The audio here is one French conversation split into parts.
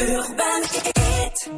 Urban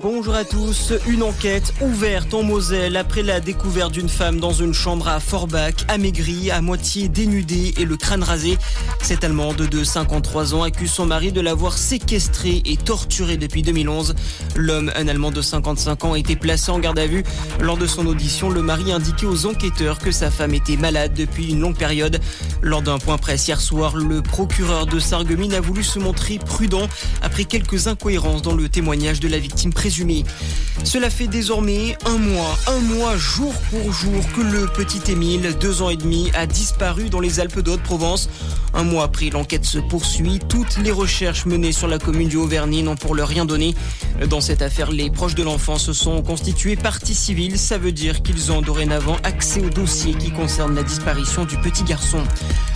Bonjour à tous. Une enquête ouverte en Moselle après la découverte d'une femme dans une chambre à Forbach, amaigrie, à moitié dénudée et le crâne rasé. Cette Allemande de 53 ans accuse son mari de l'avoir séquestrée et torturée depuis 2011. L'homme, un Allemand de 55 ans, a été placé en garde à vue. Lors de son audition, le mari indiquait aux enquêteurs que sa femme était malade depuis une longue période. Lors d'un point presse hier soir, le procureur de Sarreguemines a voulu se montrer prudent après quelques incohérences dans le témoignage de la victime présumée. Cela fait désormais un mois, un mois jour pour jour que le petit Émile, deux ans et demi, a disparu dans les Alpes d'Haute-Provence. Un mois après, l'enquête se poursuit. Toutes les recherches menées sur la commune du Haut-Verny n'ont pour leur rien donné. Dans cette affaire, les proches de l'enfant se sont constitués partie civile. Ça veut dire qu'ils ont dorénavant accès au dossier qui concerne la disparition du petit garçon.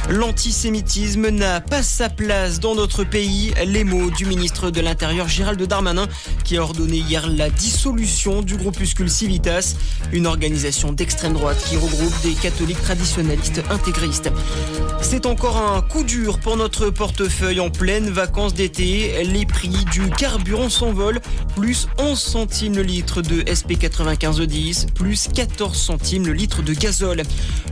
L'antisémitisme n'a pas sa place dans notre pays. Les mots du ministre de l'Intérieur Gérald Darmanin qui a ordonné hier la dissolution du groupuscule Civitas, une organisation d'extrême droite qui regroupe des catholiques traditionnalistes intégristes. C'est encore un coup dur pour notre portefeuille en pleine vacances d'été. Les prix du carburant s'envolent, plus 11 centimes le litre de SP9510, plus 14 centimes le litre de gazole.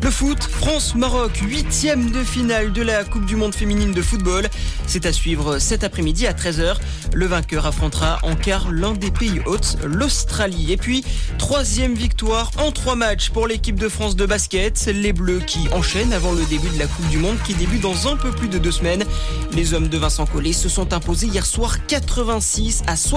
Le foot, France-Maroc, huitième de finale de la Coupe du Monde féminine de football. C'est à suivre cet après-midi à 13h. Le vainqueur affrontera en quart l'un des pays hôtes, l'Australie. Et puis, troisième victoire en trois matchs pour l'équipe de France de basket. Les Bleus qui enchaînent avant le début de la Coupe du Monde qui débute dans un peu plus de deux semaines. Les hommes de Vincent Collet se sont imposés hier soir 86 à 60.